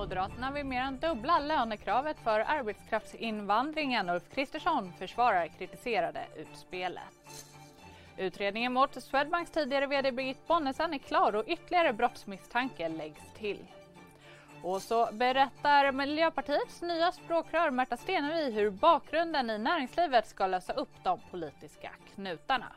Moderaterna vill mer än dubbla lönekravet för arbetskraftsinvandringen. Ulf Kristersson försvarar kritiserade utspelet. Utredningen mot Swedbanks tidigare vd Birgit Bonnesen är klar och ytterligare brottsmisstanke läggs till. Och så berättar Miljöpartiets nya språkrör Märta Stenevi hur bakgrunden i näringslivet ska lösa upp de politiska knutarna.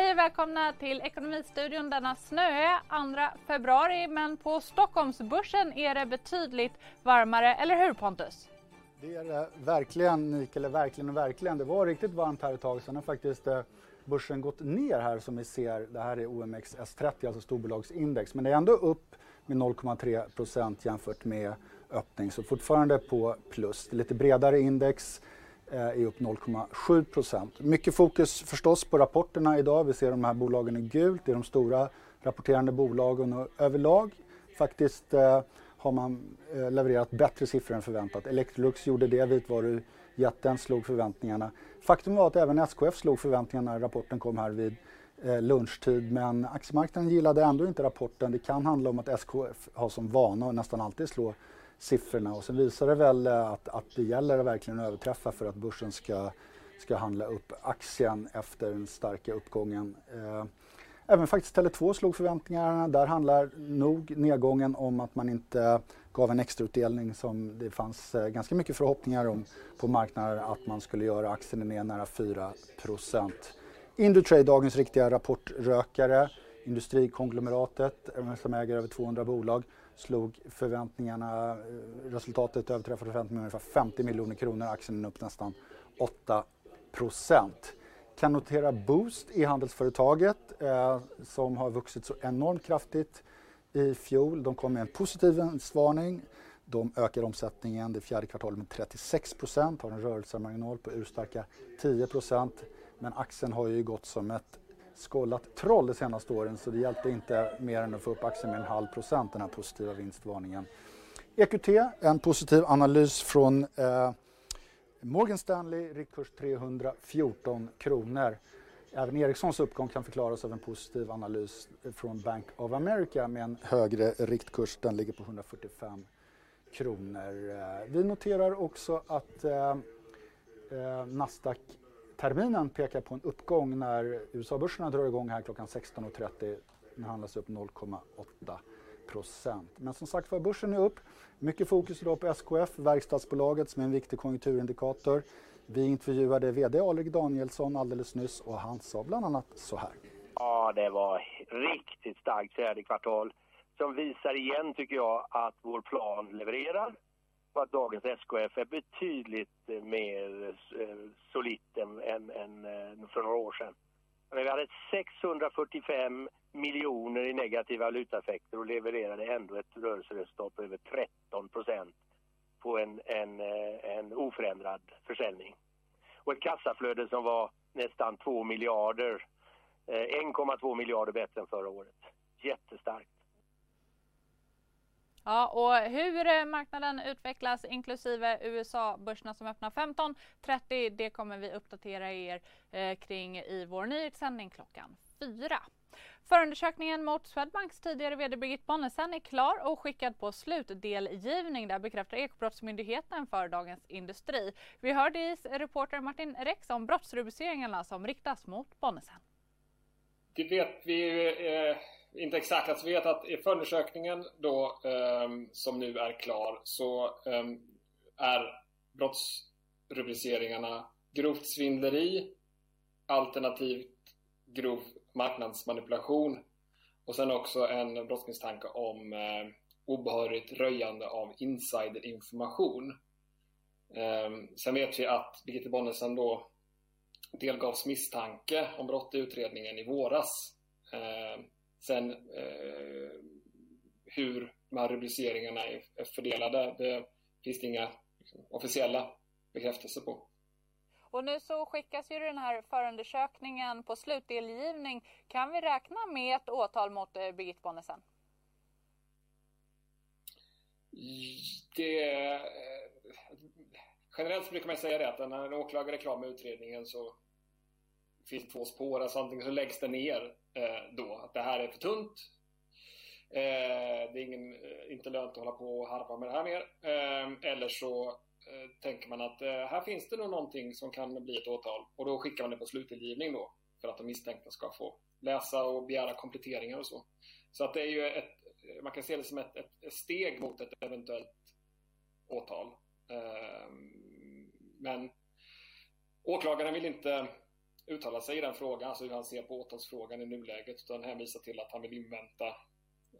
Hej och välkomna till Ekonomistudion denna snöiga 2 februari. Men på Stockholmsbörsen är det betydligt varmare, eller hur Pontus? Det är det verkligen, Mikael. verkligen och verkligen. Det var riktigt varmt här ett tag. Sen har faktiskt eh, börsen gått ner här som vi ser. Det här är OMX S30, alltså storbolagsindex. Men det är ändå upp med 0,3 procent jämfört med öppning. Så fortfarande på plus. Det är lite bredare index Eh, är upp 0,7 procent. Mycket fokus förstås på rapporterna idag. Vi ser de här bolagen i gult. Det är de stora rapporterande bolagen och överlag faktiskt eh, har man eh, levererat bättre siffror än förväntat. Electrolux gjorde det, vitvarujätten slog förväntningarna. Faktum var att även SKF slog förväntningarna när rapporten kom här vid eh, lunchtid men aktiemarknaden gillade ändå inte rapporten. Det kan handla om att SKF har som vana att nästan alltid slå siffrorna och sen visar det väl eh, att, att det gäller att verkligen överträffa för att börsen ska, ska handla upp aktien efter den starka uppgången. Eh, även faktiskt Tele2 slog förväntningarna. Där handlar nog nedgången om att man inte gav en extrautdelning som det fanns eh, ganska mycket förhoppningar om på marknaden att man skulle göra. Aktien är ner nära 4 Indutrade, dagens riktiga rapportrökare, industrikonglomeratet eh, som äger över 200 bolag, slog förväntningarna, eh, resultatet överträffade förväntningarna med ungefär 50 miljoner kronor. Aktien är upp nästan 8% Kan notera Boost, e-handelsföretaget eh, som har vuxit så enormt kraftigt i fjol. De kom med en positiv vinstvarning. De ökar omsättningen det fjärde kvartalet med 36% har en rörelsemarginal på urstarka 10% men aktien har ju gått som ett skållat troll de senaste åren så det hjälpte inte mer än att få upp aktien med en halv procent, den här positiva vinstvarningen. EQT, en positiv analys från eh, Morgan Stanley, riktkurs 314 kronor. Även Ericssons uppgång kan förklaras av en positiv analys från Bank of America med en högre riktkurs. Den ligger på 145 kronor. Eh, vi noterar också att eh, eh Nasdaq terminen pekar på en uppgång när USA-börserna drar igång här klockan 16.30. Den handlas upp 0,8 procent. Men som sagt var, börsen är upp. Mycket fokus idag på SKF, verkstadsbolaget som är en viktig konjunkturindikator. Vi intervjuade VD Alrik Danielsson alldeles nyss och han sa bland annat så här. Ja, det var riktigt starkt fjärde kvartal som visar igen, tycker jag, att vår plan levererar och att dagens SKF är betydligt eh, mer eh, solitt än, än, än eh, för några år sedan. Men vi hade 645 miljoner i negativa valutaeffekter och levererade ändå ett rörelseresultat på över 13 procent på en, en, en oförändrad försäljning. Och ett kassaflöde som var nästan 2 miljarder, 1,2 miljarder bättre än förra året. Jättestarkt. Ja, och hur eh, marknaden utvecklas inklusive USA-börserna som öppnar 15.30 det kommer vi uppdatera er eh, kring i vår nyhetssändning klockan 4. Förundersökningen mot Swedbanks tidigare vd Birgit Bonnesen är klar och skickad på slutdelgivning. Det bekräftar Ekobrottsmyndigheten för Dagens Industri. Vi hörde i reporter Martin Rex om brottsrubriceringarna som riktas mot Bonnesen. Det vet vi eh inte exakt, alltså vet att i förundersökningen då um, som nu är klar så um, är brottsrubriceringarna grovt svindleri alternativt grov marknadsmanipulation och sen också en brottsmisstanke om eh, obehörigt röjande av insiderinformation. Eh, sen vet vi att Birgitte Bonnesen då delgavs misstanke om brott i utredningen i våras. Eh, Sen eh, hur de här rubriceringarna är fördelade, det finns det inga liksom, officiella bekräftelser på. Och nu så skickas ju den här förundersökningen på slutdelgivning. Kan vi räkna med ett åtal mot eh, Birgit Bonnesen? Det, eh, generellt brukar man säga det att när en åklagare är klar med utredningen så finns två spår. Alltså antingen så läggs det ner eh, då, att det här är för tunt. Eh, det är ingen, eh, inte lönt att hålla på och harpa med det här mer. Eh, eller så tänker man att här finns det nog någonting som kan bli ett åtal och då skickar man det på slutdelgivning då för att de misstänkta ska få läsa och begära kompletteringar och så. Så att det är ju ett, man kan se det som ett, ett steg mot ett eventuellt åtal. Men åklagaren vill inte uttala sig i den frågan, alltså hur han ser på åtalsfrågan i nuläget, utan hänvisar till att han vill invänta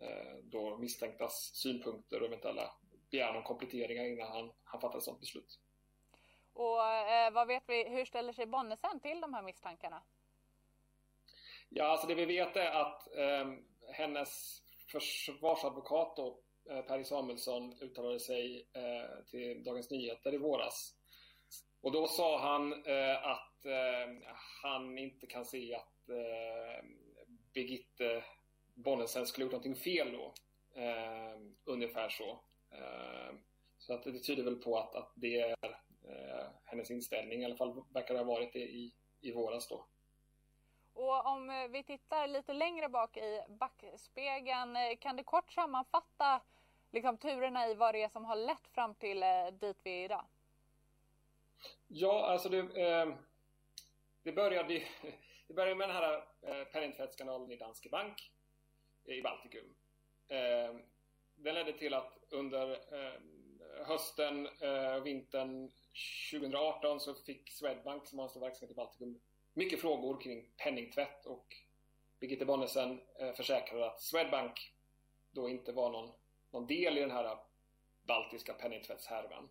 eh, då misstänktas synpunkter och eventuella begäran om kompletteringar innan han, han fattar ett sådant beslut. Och eh, vad vet vi, hur ställer sig Bonnesen till de här misstankarna? Ja, alltså det vi vet är att eh, hennes försvarsadvokat då, eh, Per Samuelsson uttalade sig eh, till Dagens Nyheter i våras och då sa han eh, att eh, han inte kan se att eh, Birgitte Bonnesen skulle gjort någonting fel då. Eh, ungefär så. Eh, så att det tyder väl på att, att det är eh, hennes inställning. I alla fall verkar det ha varit det i, i våras då. Och om eh, vi tittar lite längre bak i backspegeln, eh, kan du kort sammanfatta liksom, turerna i vad det är som har lett fram till eh, dit vi är idag? Ja, alltså det, eh, det började det började med den här eh, penningtvättsskandalen i Danske Bank eh, i Baltikum. Eh, den ledde till att under eh, hösten eh, och vintern 2018 så fick Swedbank som har en stor verksamhet i Baltikum mycket frågor kring penningtvätt och Birgitte Bonnesen eh, försäkrade att Swedbank då inte var någon, någon del i den här baltiska penningtvättshärvan.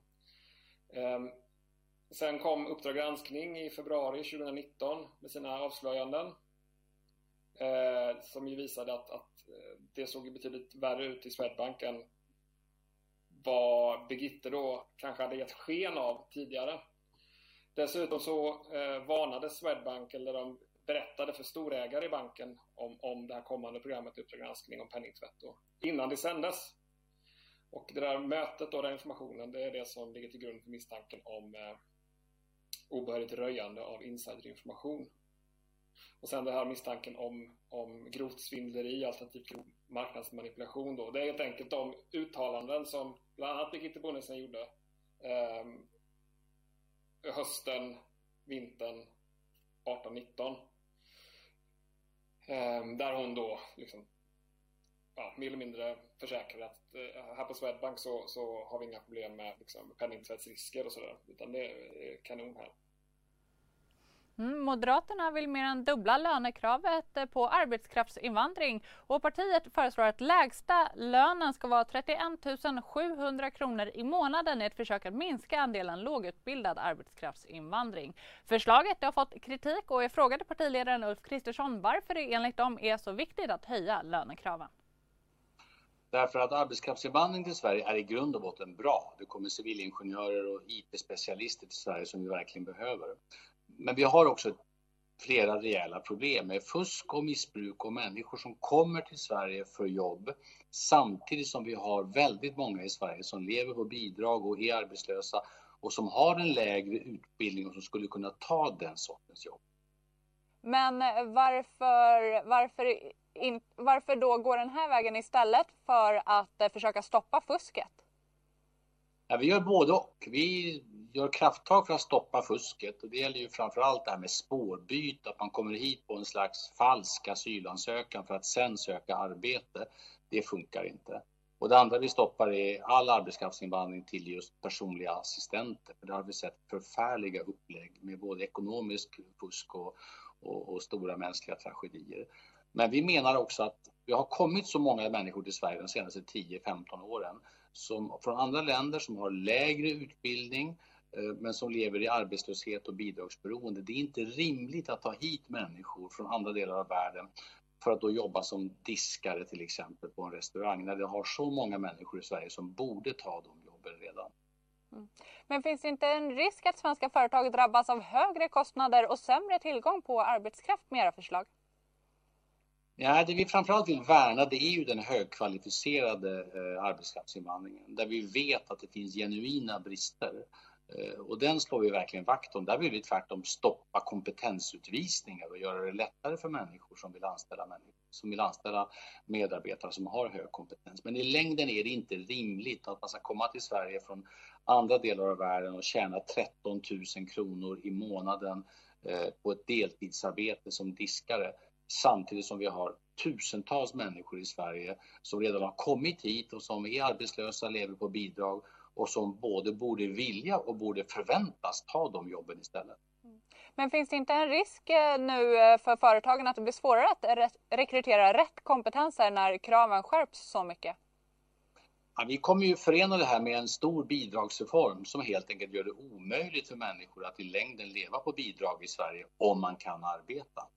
Sen kom Uppdrag granskning i februari 2019 med sina avslöjanden. Eh, som ju visade att, att eh, det såg betydligt värre ut i Swedbank än vad Birgitte då kanske hade gett sken av tidigare. Dessutom så eh, varnade Swedbank, eller de berättade för storägare i banken om, om det här kommande programmet Uppdrag granskning om penningtvätt då, innan det sändes. Och det där mötet och den informationen, det är det som ligger till grund för misstanken om eh, obehörigt röjande av insiderinformation. Och sen det här misstanken om, om grovt svindleri alternativt grov marknadsmanipulation. Då. Det är helt enkelt de uttalanden som bland annat Birgitte Bonnesen gjorde eh, hösten, vintern 18-19. Eh, där hon då liksom, ja, mer eller mindre försäkrar att eh, här på Swedbank så, så har vi inga problem med liksom, penningtvättsrisker och sådär. Utan det är kanon här. Mm, Moderaterna vill mer än dubbla lönekravet på arbetskraftsinvandring och partiet föreslår att lägsta lönen ska vara 31 700 kronor i månaden i ett försök att minska andelen lågutbildad arbetskraftsinvandring. Förslaget har fått kritik och jag frågade partiledaren Ulf Kristersson varför det enligt dem är så viktigt att höja lönekraven. Därför att arbetskraftsinvandring till Sverige är i grund och botten bra. Det kommer civilingenjörer och IT-specialister till Sverige som vi verkligen behöver. Men vi har också flera rejäla problem med fusk och missbruk och människor som kommer till Sverige för jobb samtidigt som vi har väldigt många i Sverige som lever på bidrag och är arbetslösa och som har en lägre utbildning och som skulle kunna ta den sortens jobb. Men eh, varför, varför, in, varför då gå den här vägen istället för att eh, försöka stoppa fusket? Ja, vi gör både och. Vi gör krafttag för att stoppa fusket och det gäller ju framförallt det här med spårbyte, att man kommer hit på en slags falsk asylansökan för att sen söka arbete. Det funkar inte. Och det andra vi stoppar är all arbetskraftsinvandring till just personliga assistenter. För där har vi sett förfärliga upplägg med både ekonomisk fusk och, och, och stora mänskliga tragedier. Men vi menar också att vi har kommit så många människor till Sverige de senaste 10-15 åren som, från andra länder som har lägre utbildning eh, men som lever i arbetslöshet och bidragsberoende. Det är inte rimligt att ta hit människor från andra delar av världen för att då jobba som diskare till exempel på en restaurang när vi har så många människor i Sverige som borde ta de jobben redan. Mm. Men finns det inte en risk att svenska företag drabbas av högre kostnader och sämre tillgång på arbetskraft med era förslag? Ja, det vi framförallt vill värna det är ju den högkvalificerade eh, arbetskraftsinvandringen där vi vet att det finns genuina brister. Eh, och den slår vi verkligen vakt om. Där vill vi tvärtom stoppa kompetensutvisningar och göra det lättare för människor som vill anställa människor. som vill anställa medarbetare som har hög kompetens. Men i längden är det inte rimligt att man ska komma till Sverige från andra delar av världen och tjäna 13 000 kronor i månaden eh, på ett deltidsarbete som diskare samtidigt som vi har tusentals människor i Sverige som redan har kommit hit och som är arbetslösa, lever på bidrag och som både borde vilja och borde förväntas ta de jobben istället. Men finns det inte en risk eh, nu eh, för företagen att det blir svårare att rekrytera rätt kompetenser när kraven skärps så mycket? Ja, vi kommer ju förena det här med en stor bidragsreform som helt enkelt gör det omöjligt för människor att i längden leva på bidrag i Sverige om man kan arbeta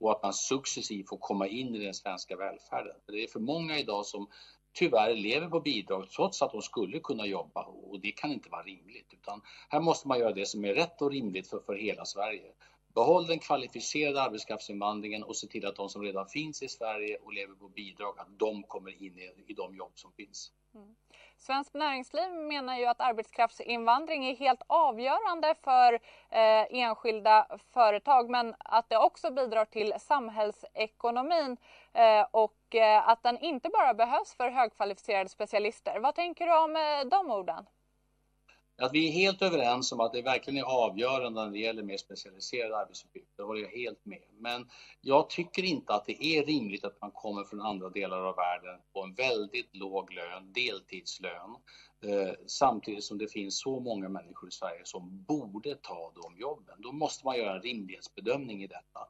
och att man successivt får komma in i den svenska välfärden. Det är för många idag som tyvärr lever på bidrag trots att de skulle kunna jobba och det kan inte vara rimligt. Utan här måste man göra det som är rätt och rimligt för, för hela Sverige. Behåll den kvalificerade arbetskraftsinvandringen och se till att de som redan finns i Sverige och lever på bidrag, att de kommer in i, i de jobb som finns. Mm. Svenskt Näringsliv menar ju att arbetskraftsinvandring är helt avgörande för eh, enskilda företag men att det också bidrar till samhällsekonomin eh, och eh, att den inte bara behövs för högkvalificerade specialister. Vad tänker du om eh, de orden? Att vi är helt överens om att det verkligen är avgörande när det gäller mer specialiserade arbetsuppgifter, det håller jag helt med. Men jag tycker inte att det är rimligt att man kommer från andra delar av världen på en väldigt låg lön, deltidslön, eh, samtidigt som det finns så många människor i Sverige som borde ta de jobben. Då måste man göra en rimlighetsbedömning i detta.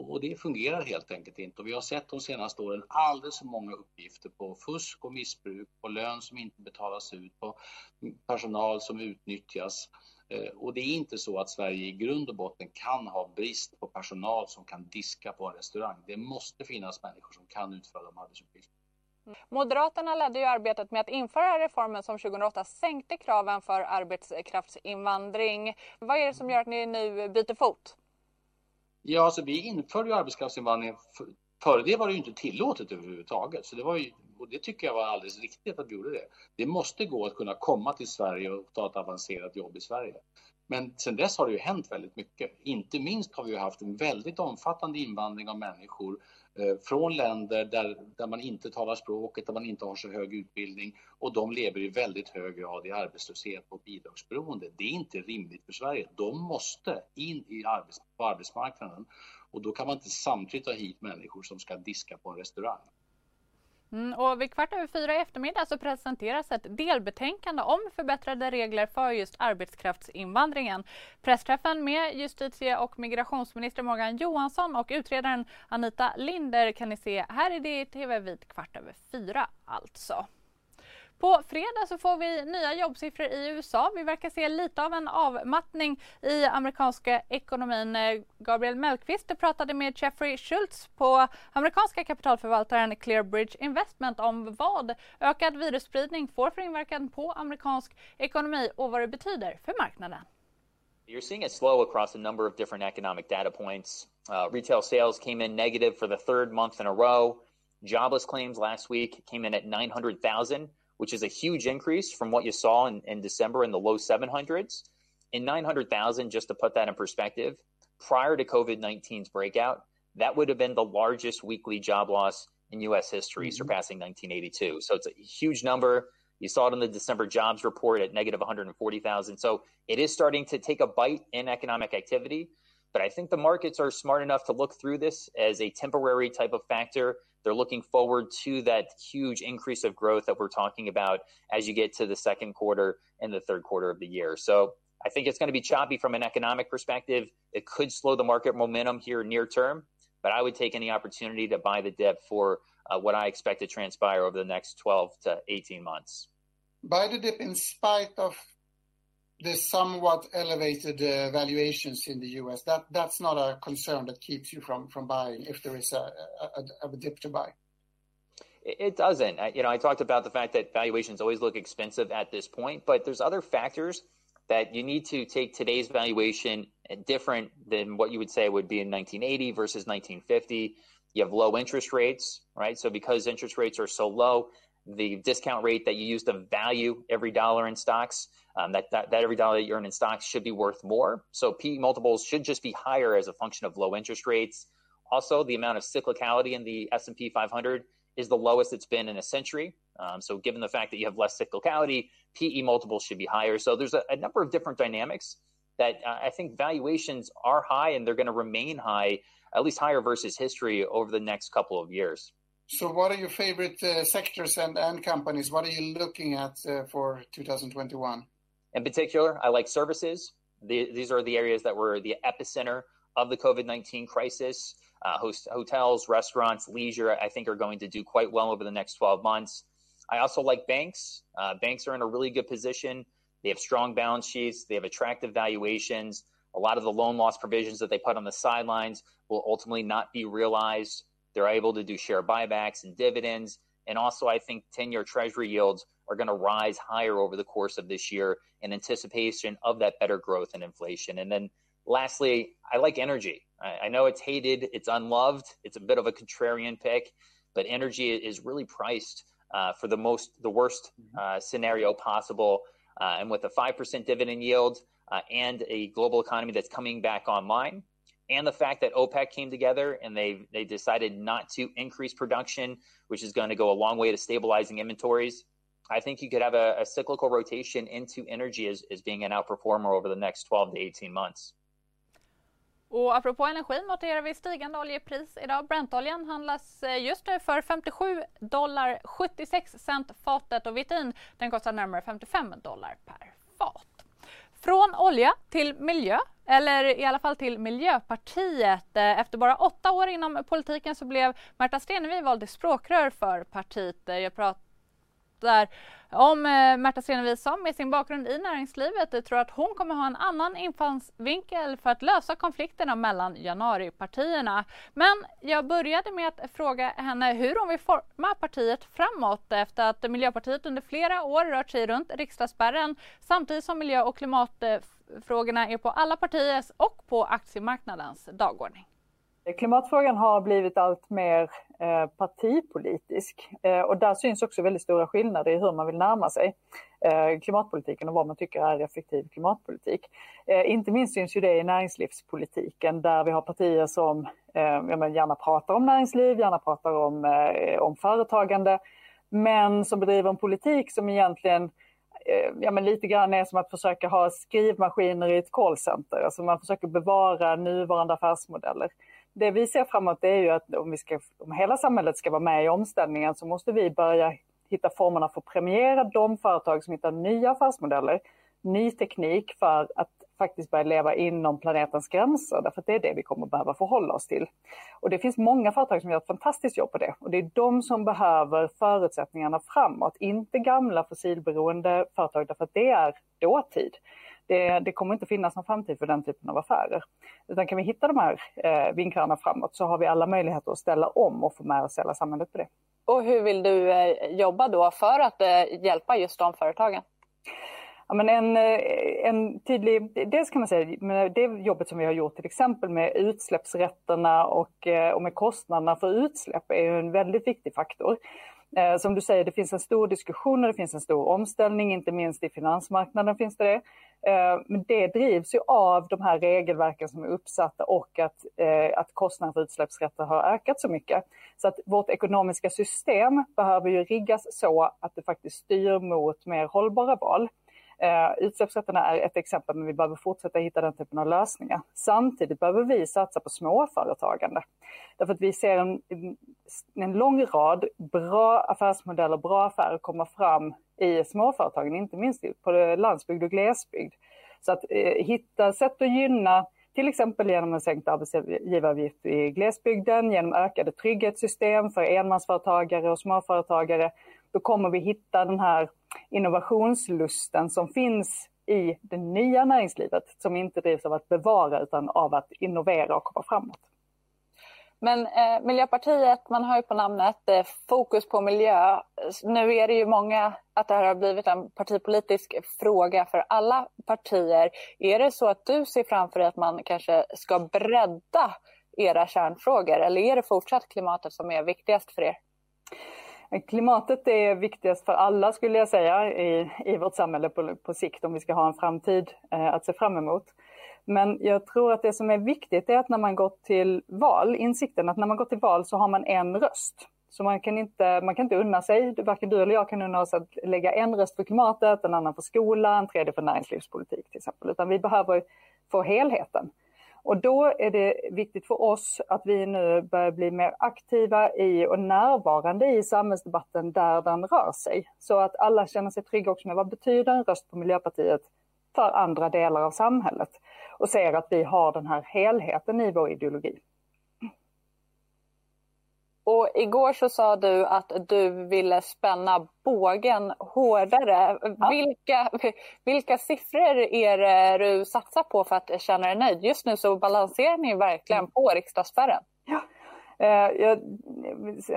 Och, det fungerar helt enkelt inte. Och vi har sett de senaste åren alldeles för många uppgifter på fusk och missbruk, på lön som inte betalas ut, på personal som utnyttjas. Eh, och det är inte så att Sverige i grund och botten kan ha brist på personal som kan diska på en restaurang. Det måste finnas människor som kan utföra de arbetsuppgifterna. Mm. Moderaterna ledde ju arbetet med att införa reformen som 2008 sänkte kraven för arbetskraftsinvandring. Vad är det som gör att ni nu byter fot? Ja, alltså vi införde ju arbetskraftsinvandring. Före det var det ju inte tillåtet överhuvudtaget. Så det var ju, och det tycker jag var alldeles riktigt att vi gjorde det. Det måste gå att kunna komma till Sverige och ta ett avancerat jobb i Sverige. Men sen dess har det ju hänt väldigt mycket. Inte minst har vi haft en väldigt omfattande invandring av människor Eh, från länder där, där man inte talar språket, där man inte har så hög utbildning och de lever i väldigt hög grad i arbetslöshet och bidragsberoende. Det är inte rimligt för Sverige. De måste in i arbets, på arbetsmarknaden och då kan man inte samtidigt ha hit människor som ska diska på en restaurang. Mm, och vid kvart över fyra i eftermiddag så presenteras ett delbetänkande om förbättrade regler för just arbetskraftsinvandringen. Pressträffen med justitie och migrationsminister Morgan Johansson och utredaren Anita Linder kan ni se här i DTV vid kvart över fyra alltså. På fredag så får vi nya jobbsiffror i USA. Vi verkar se lite av en avmattning i amerikanska ekonomin. Eh, Gabriel Mellqvist pratade med Jeffrey Schultz på amerikanska kapitalförvaltaren Clearbridge Investment om vad ökad virusspridning får för inverkan på amerikansk ekonomi och vad det betyder för marknaden. You're seeing it slow across a number of different economic data points. Uh, retail sales came in negative for the third month in a row. Jobless claims last week came in at 900,000 which is a huge increase from what you saw in, in December in the low 700s. In 900,000, just to put that in perspective, prior to COVID 19's breakout, that would have been the largest weekly job loss in U.S. history, mm-hmm. surpassing 1982. So it's a huge number. You saw it in the December jobs report at negative 140,000. So it is starting to take a bite in economic activity. But I think the markets are smart enough to look through this as a temporary type of factor they're looking forward to that huge increase of growth that we're talking about as you get to the second quarter and the third quarter of the year. So I think it's going to be choppy from an economic perspective. It could slow the market momentum here near term, but I would take any opportunity to buy the dip for uh, what I expect to transpire over the next 12 to 18 months. Buy the dip in spite of the somewhat elevated uh, valuations in the U.S. That That's not a concern that keeps you from buying if there is a a dip to buy? It doesn't. You know, I talked about the fact that valuations always look expensive at this point, but there's other factors that you need to take today's valuation different than what you would say would be in 1980 versus 1950. You have low interest rates, right? So because interest rates are so low, the discount rate that you use to value every dollar in stocks, um, that, that, that every dollar that you earn in stocks should be worth more. So P multiples should just be higher as a function of low interest rates. Also, the amount of cyclicality in the S&P 500 is the lowest it's been in a century. Um, so given the fact that you have less cyclicality, PE multiples should be higher. So there's a, a number of different dynamics that uh, I think valuations are high and they're going to remain high, at least higher versus history over the next couple of years. So what are your favorite uh, sectors and, companies? What are you looking at uh, for 2021? In particular, I like services. The, these are the areas that were the epicenter of the COVID 19 crisis. Uh, host, hotels, restaurants, leisure, I think, are going to do quite well over the next 12 months. I also like banks. Uh, banks are in a really good position. They have strong balance sheets, they have attractive valuations. A lot of the loan loss provisions that they put on the sidelines will ultimately not be realized. They're able to do share buybacks and dividends. And also, I think 10 year treasury yields are going to rise higher over the course of this year in anticipation of that better growth and inflation. And then lastly, I like energy. I, I know it's hated, it's unloved, it's a bit of a contrarian pick, but energy is really priced uh, for the most, the worst uh, scenario possible. Uh, and with a 5% dividend yield uh, and a global economy that's coming back online, and the fact that OPEC came together and they they decided not to increase production, which is going to go a long way to stabilizing inventories. I think you could have a, a cyclical rotation into energy as, as being an outperformer over the next 12 to 18 months. Och apropå energi noterar vi stigande oljepris idag. Brentoljan handlas eh, just nu för 57 dollar 76 cent fatet och vitin den kostar närmare 55 dollar per fat. Från olja till miljö, eller i alla fall till Miljöpartiet. Eh, efter bara åtta år inom politiken så blev Märta Stenevi vald till språkrör för partiet. Eh, jag jag pratar om eh, Märta Stenevi som med sin bakgrund i näringslivet tror att hon kommer ha en annan infallsvinkel för att lösa konflikterna mellan januaripartierna. Men jag började med att fråga henne hur hon vill forma partiet framåt efter att Miljöpartiet under flera år rört sig runt riksdagsspärren samtidigt som miljö och klimatfrågorna är på alla partiers och på aktiemarknadens dagordning. Klimatfrågan har blivit allt mer eh, partipolitisk eh, och där syns också väldigt stora skillnader i hur man vill närma sig eh, klimatpolitiken och vad man tycker är effektiv klimatpolitik. Eh, inte minst syns ju det i näringslivspolitiken där vi har partier som eh, ja, gärna pratar om näringsliv, gärna pratar om, eh, om företagande men som bedriver en politik som egentligen ja, men lite grann är som att försöka ha skrivmaskiner i ett callcenter. Alltså man försöker bevara nuvarande affärsmodeller det vi ser framåt är ju att om, vi ska, om hela samhället ska vara med i omställningen så måste vi börja hitta formerna för att premiera de företag som hittar nya affärsmodeller, ny teknik för att faktiskt börja leva inom planetens gränser. Därför att det är det vi kommer behöva förhålla oss till. Och det finns många företag som gör ett fantastiskt jobb på det. Och det är de som behöver förutsättningarna framåt, inte gamla fossilberoende företag därför att det är dåtid det, det, kommer inte finnas någon framtid för den typen av affärer. Utan kan vi hitta de här eh, vinklarna framåt så har vi alla möjligheter att ställa om och få med oss hela samhället på det. Och hur vill du eh, jobba då för att eh, hjälpa just de företagen? Ja, men en, eh, en tydlig, dels kan man säga det jobbet som vi har gjort till exempel med utsläppsrätterna och, eh, och med kostnaderna för utsläpp är en väldigt viktig faktor. Eh, som du säger, det finns en stor diskussion och det finns en stor omställning, inte minst i finansmarknaden finns det det. Eh, men det drivs ju av de här regelverken som är uppsatta och att, eh, att kostnaden för utsläppsrätter har ökat så mycket. Så att vårt ekonomiska system behöver ju riggas så att det faktiskt styr mot mer hållbara val. Eh, utsläppsrätterna är ett exempel, men vi behöver fortsätta hitta den typen av lösningar. Samtidigt behöver vi satsa på småföretagande. Därför att vi ser en, en lång rad bra affärsmodeller, bra affärer komma fram i småföretagen, inte minst på landsbygd och glesbygd. Så att eh, hitta sätt att gynna till exempel genom en sänkt arbetsgivaravgift i glesbygden, genom ökade trygghetssystem för enmansföretagare och småföretagare. Då kommer vi hitta den här innovationslusten som finns i det nya näringslivet som inte drivs av att bevara utan av att innovera och komma framåt. Men eh, Miljöpartiet, man hör ju på namnet eh, fokus på miljö. Nu är det ju många att det här har blivit en partipolitisk fråga för alla partier. Är det så att du ser framför dig att man kanske ska bredda era kärnfrågor eller är det fortsatt klimatet som är viktigast för er? Klimatet är viktigast för alla skulle jag säga i, i vårt samhälle på, på sikt om vi ska ha en framtid eh, att se fram emot. Men jag tror att det som är viktigt är att när man går till val, insikten att när man går till val så har man en röst. Så man kan inte, man kan inte unna sig, varken du eller jag kan unna oss att lägga en röst för klimatet, en annan för skolan, en tredje för näringslivspolitik till exempel. Utan vi behöver få helheten. Och då är det viktigt för oss att vi nu börjar bli mer aktiva i och närvarande i samhällsdebatten där den rör sig. Så att alla känner sig trygga också med vad betyder en röst på Miljöpartiet för andra delar av samhället och ser att vi har den här helheten i vår ideologi. Och igår så sa du att du ville spänna bågen hårdare. Ja. Vilka, vilka siffror är det du satsar på för att känna dig nöjd? Just nu så balanserar ni verkligen mm. på riksdagsspärren. Eh, jag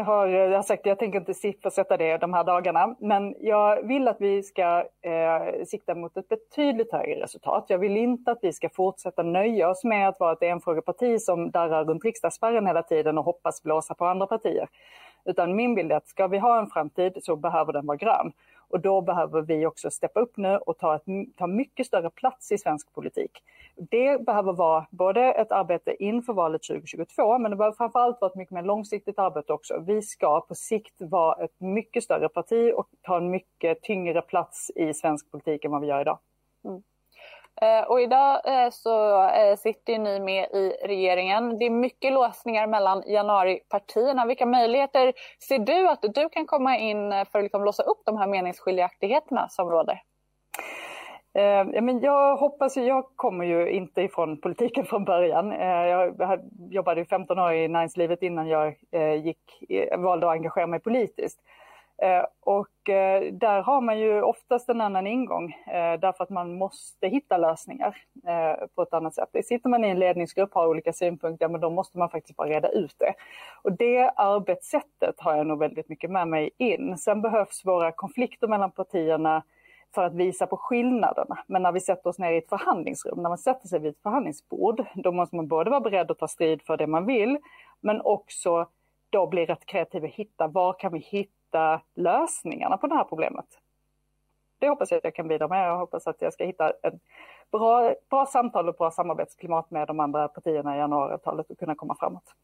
har, jag har sagt att jag tänker inte siffersätta det de här dagarna, men jag vill att vi ska eh, sikta mot ett betydligt högre resultat. Jag vill inte att vi ska fortsätta nöja oss med att vara ett enfrågeparti som darrar runt riksdagsspärren hela tiden och hoppas blåsa på andra partier. Utan min bild är att ska vi ha en framtid så behöver den vara grön. Och då behöver vi också steppa upp nu och ta, ett, ta mycket större plats i svensk politik. Det behöver vara både ett arbete inför valet 2022, men det behöver framförallt vara ett mycket mer långsiktigt arbete också. Vi ska på sikt vara ett mycket större parti och ta en mycket tyngre plats i svensk politik än vad vi gör idag. Eh, och idag eh, så eh, sitter ni med i regeringen. Det är mycket låsningar mellan januaripartierna. Vilka möjligheter ser du att du kan komma in för att liksom låsa upp de här meningsskiljaktigheterna som råder? Men jag hoppas, jag kommer ju inte ifrån politiken från början. Jag jobbade 15 år i näringslivet innan jag gick, valde att engagera mig politiskt. Eh, och eh, där har man ju oftast en annan ingång eh, därför att man måste hitta lösningar på ett annat sätt. Sitter man i en ledningsgrupp och har olika synpunkter, men då måste man faktiskt bara reda ut det. Och det arbetssättet har jag nog väldigt mycket med mig in. Sen behövs våra konflikter mellan partierna för att visa på skillnaderna. Men när vi sätter oss ner i ett förhandlingsrum, när man sätter sig vid ett förhandlingsbord, då måste man både vara beredd att ta strid för det man vill, men också då bli rätt kreativ och hitta var kan vi hitta hitta lösningarna på det här problemet. Det hoppas jag att jag kan bidra med. Jag hoppas att jag ska hitta ett bra, bra samtal och bra samarbetsklimat med de andra partierna i januariavtalet och kunna komma framåt.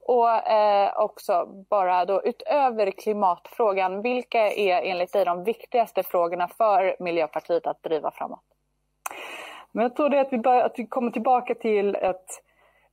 Och eh, också bara då utöver klimatfrågan, vilka är enligt dig de viktigaste frågorna för Miljöpartiet att driva framåt? Men jag tror det att vi, bör, att vi kommer tillbaka till ett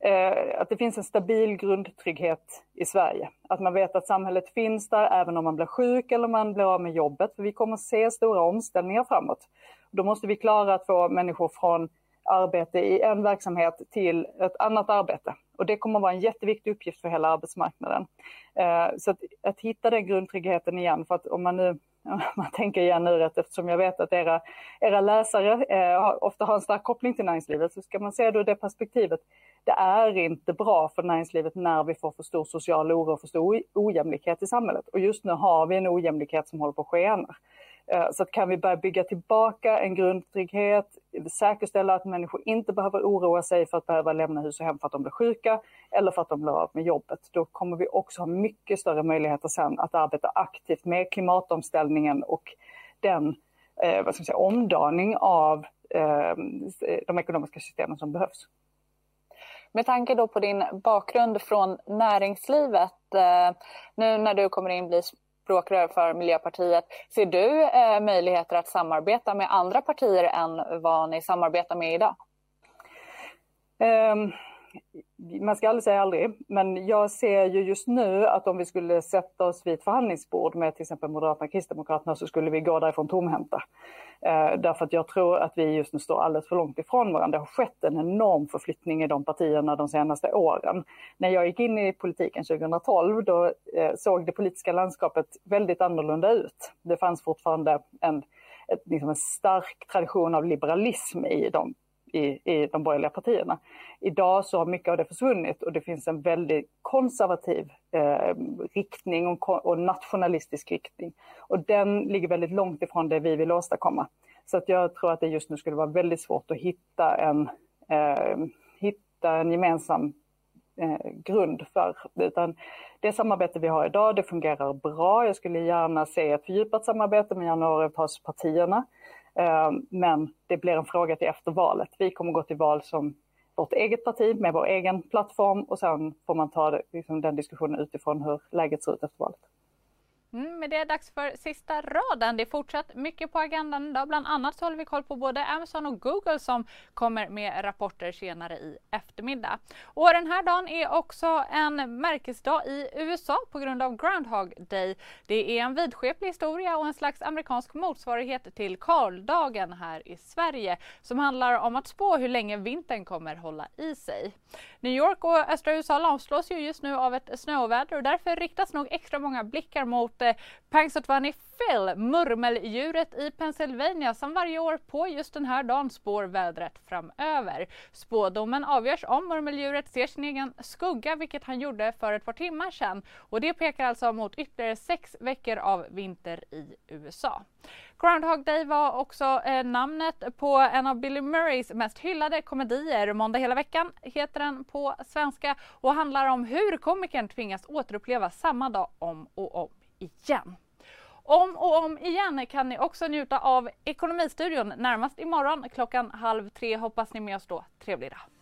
eh, att det finns en stabil grundtrygghet i Sverige. Att man vet att samhället finns där även om man blir sjuk eller man blir av med jobbet. För vi kommer se stora omställningar framåt. Då måste vi klara att få människor från arbete i en verksamhet till ett annat arbete. Och det kommer att vara en jätteviktig uppgift för hela arbetsmarknaden. Eh, så att, att hitta den grundtryggheten igen, för att om man nu man tänker igen nu rätt eftersom jag vet att era, era läsare eh, ofta har en stark koppling till näringslivet så ska man se det ur det perspektivet det är inte bra för näringslivet när vi får för stor social oro och för stor ojämlikhet i samhället. Och just nu har vi en ojämlikhet som håller på att skena. Eh, så att kan vi börja bygga tillbaka en grundtrygghet, säkerställa att människor inte behöver oroa sig för att behöva lämna hus och hem för att de blir sjuka eller för att de blir av med jobbet. Då kommer vi också ha mycket större möjligheter sen att arbeta aktivt med klimatomställningen och den eh, vad ska säga, omdaning av eh, de ekonomiska systemen som behövs. Med tanke då på din bakgrund från näringslivet, eh, nu när du kommer in bli språkrör för Miljöpartiet, ser du eh, möjligheter att samarbeta med andra partier än vad ni samarbetar med idag? Ehm, man ska aldrig säga aldrig, men jag ser ju just nu att om vi skulle sätta oss vid ett förhandlingsbord med till exempel Moderaterna och Kristdemokraterna så skulle vi gå därifrån tomhänta. Eh, därför att jag tror att vi just nu står alldeles för långt ifrån varandra. Det har skett en enorm förflyttning i de partierna de senaste åren. När jag gick in i politiken 2012 då eh, såg det politiska landskapet väldigt annorlunda ut. Det fanns fortfarande en, ett, liksom en stark tradition av liberalism i de i, i de borgerliga partierna. Idag så har mycket av det försvunnit och det finns en väldigt konservativ eh, riktning och, och, nationalistisk riktning. Och den ligger väldigt långt ifrån det vi vill åstadkomma. Så att jag tror att det just nu skulle vara väldigt svårt att hitta en, eh, hitta en gemensam eh, grund för. Utan det samarbete vi har idag, det fungerar bra. Jag skulle gärna se ett fördjupat samarbete med januariavtalspartierna. Ehm, men det blir en fråga till efter valet. Vi kommer gå till val som vårt eget parti med vår egen plattform och sen får man ta liksom, den diskussionen utifrån hur läget ser ut efter valet. Mm, men det är dags för sista raden. Det är fortsatt mycket på agendan idag. Bland annat så håller vi koll på både Amazon och Google som kommer med rapporter senare i eftermiddag. Och den här dagen är också en märkesdag i USA på grund av Groundhog Day. Det är en vidskeplig historia och en slags amerikansk motsvarighet till Karldagen här i Sverige som handlar om att spå hur länge vintern kommer hålla i sig. New York och östra USA lamslås ju just nu av ett snöoväder och därför riktas nog extra många blickar mot Pangsotwani Phil, murmeldjuret i Pennsylvania som varje år på just den här dagen spår vädret framöver. Spådomen avgörs om murmeldjuret ser sin egen skugga, vilket han gjorde för ett par timmar sedan. Och det pekar alltså mot ytterligare sex veckor av vinter i USA. Groundhog Day var också eh, namnet på en av Billy Murrays mest hyllade komedier. Måndag hela veckan heter den på svenska och handlar om hur komikern tvingas återuppleva samma dag om och om igen. Om och om igen kan ni också njuta av Ekonomistudion närmast imorgon klockan halv tre. Hoppas ni är med oss då. Trevlig dag!